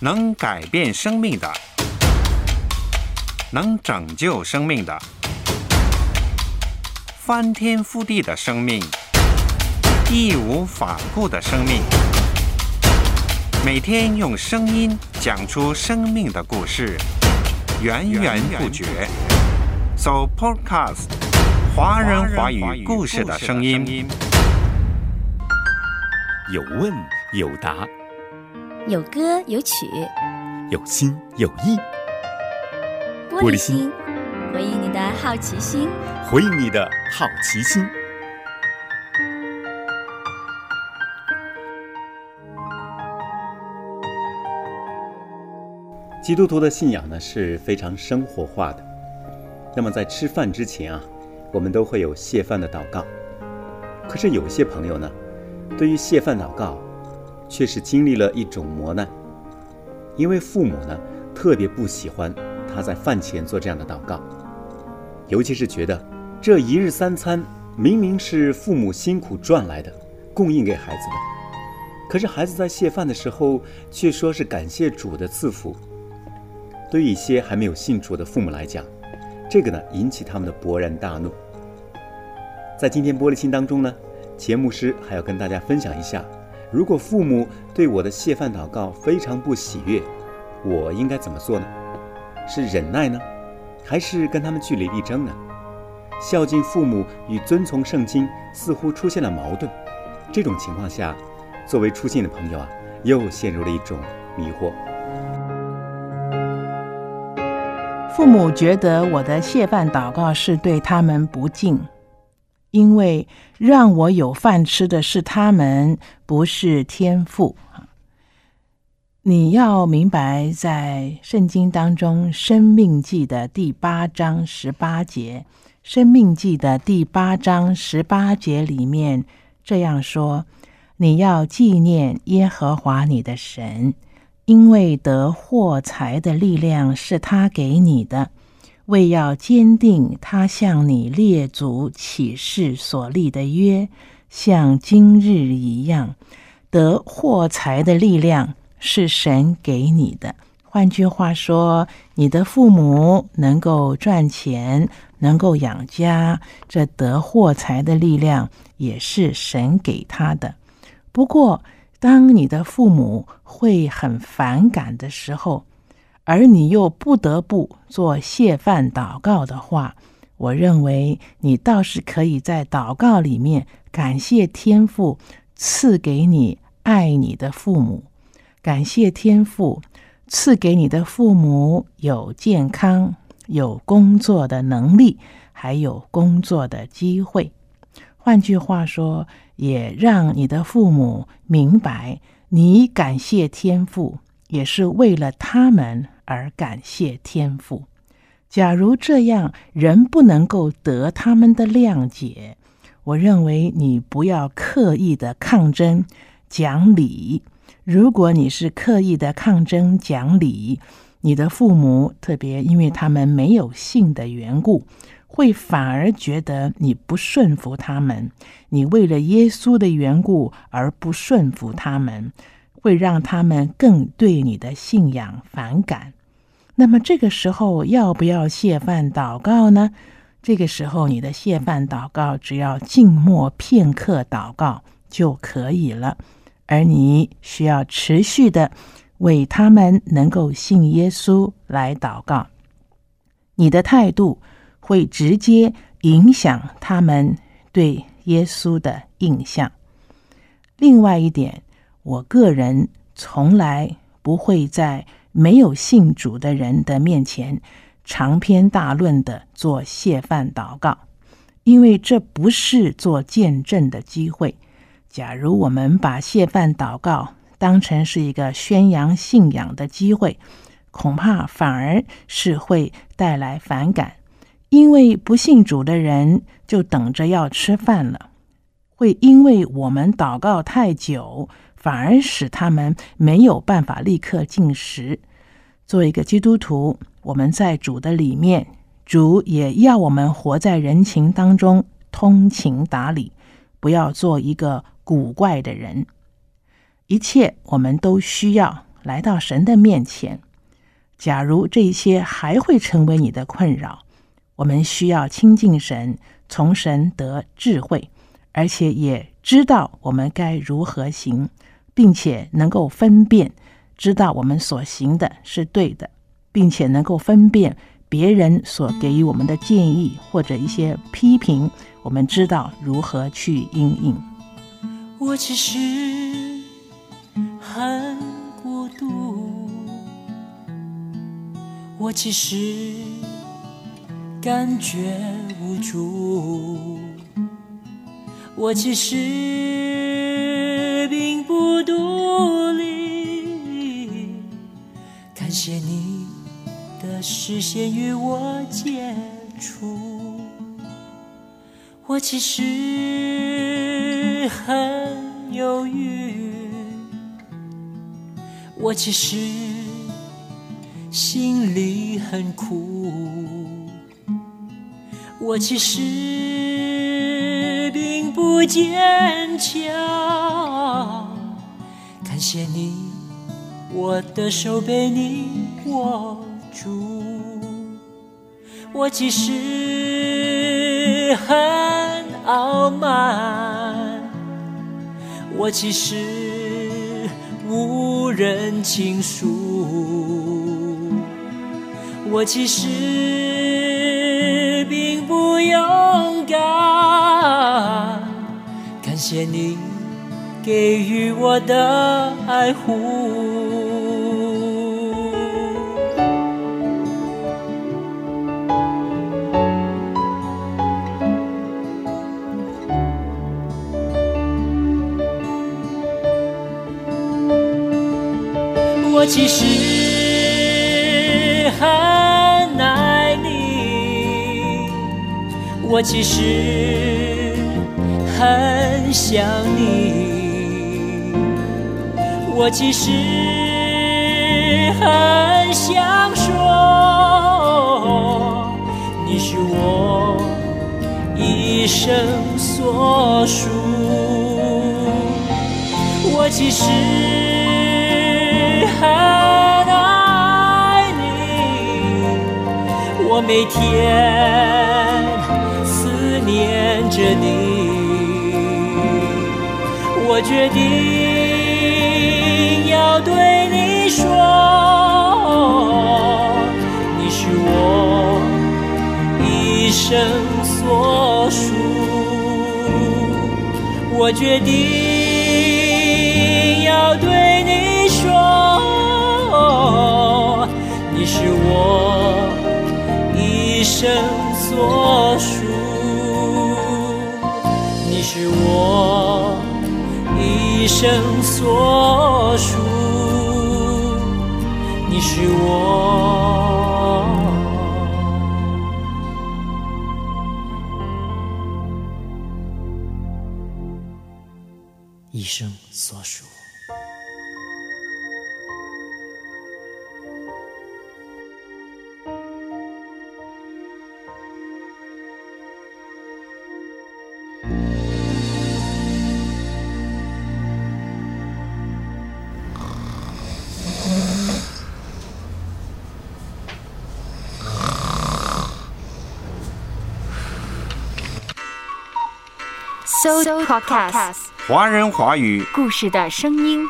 能改变生命的，能拯救生命的，翻天覆地的生命，义无反顾的生命。每天用声音讲出生命的故事，源源不绝。So Podcast，华人华语故事的声音。有问有答，有歌有曲，有心有意。玻璃心，回应你的好奇心。回应你的好奇心。基督徒的信仰呢是非常生活化的。那么在吃饭之前啊，我们都会有谢饭的祷告。可是有些朋友呢，对于谢饭祷告，却是经历了一种磨难，因为父母呢特别不喜欢他在饭前做这样的祷告，尤其是觉得这一日三餐明明是父母辛苦赚来的，供应给孩子的，可是孩子在谢饭的时候却说是感谢主的赐福。对于一些还没有信主的父母来讲，这个呢引起他们的勃然大怒。在今天玻璃心当中呢，节目师还要跟大家分享一下，如果父母对我的谢饭祷告非常不喜悦，我应该怎么做呢？是忍耐呢，还是跟他们据理力争呢？孝敬父母与遵从圣经似乎出现了矛盾，这种情况下，作为初信的朋友啊，又陷入了一种迷惑。父母觉得我的谢饭祷告是对他们不敬，因为让我有饭吃的是他们，不是天赋。你要明白，在圣经当中，《生命记》的第八章十八节，《生命记》的第八章十八节里面这样说：“你要纪念耶和华你的神。”因为得获财的力量是他给你的，为要坚定他向你列祖起誓所立的约，像今日一样。得获财的力量是神给你的。换句话说，你的父母能够赚钱，能够养家，这得获财的力量也是神给他的。不过，当你的父母会很反感的时候，而你又不得不做谢饭祷告的话，我认为你倒是可以在祷告里面感谢天父赐给你爱你的父母，感谢天父赐给你的父母有健康、有工作的能力，还有工作的机会。换句话说。也让你的父母明白，你感谢天父，也是为了他们而感谢天父。假如这样，人不能够得他们的谅解，我认为你不要刻意的抗争讲理。如果你是刻意的抗争讲理，你的父母特别因为他们没有信的缘故。会反而觉得你不顺服他们，你为了耶稣的缘故而不顺服他们，会让他们更对你的信仰反感。那么这个时候要不要谢饭祷告呢？这个时候你的谢饭祷告只要静默片刻祷告就可以了，而你需要持续的为他们能够信耶稣来祷告，你的态度。会直接影响他们对耶稣的印象。另外一点，我个人从来不会在没有信主的人的面前长篇大论的做谢饭祷告，因为这不是做见证的机会。假如我们把谢饭祷告当成是一个宣扬信仰的机会，恐怕反而是会带来反感。因为不信主的人就等着要吃饭了，会因为我们祷告太久，反而使他们没有办法立刻进食。做一个基督徒，我们在主的里面，主也要我们活在人情当中，通情达理，不要做一个古怪的人。一切我们都需要来到神的面前。假如这一些还会成为你的困扰，我们需要亲近神，从神得智慧，而且也知道我们该如何行，并且能够分辨，知道我们所行的是对的，并且能够分辨别人所给予我们的建议或者一些批评，我们知道如何去应应。我其实很孤独。我其实感觉无助，我其实视线与我接触，我其实很犹豫，我其实。心里很苦，我其实并不坚强。感谢你，我的手被你握住。我其实很傲慢，我其实无人倾诉。我其实并不勇敢，感谢你给予我的爱护。其实很爱你。我其实很想你，我其实很想说，你是我一生所属。我其实很爱你，我每天思。念着你，我决定要对你说，你是我一生所属。我决定要对你说，你是我一生所属。你是我一生所属，你是我一生所属。So Podcast，华人华语故事的声音。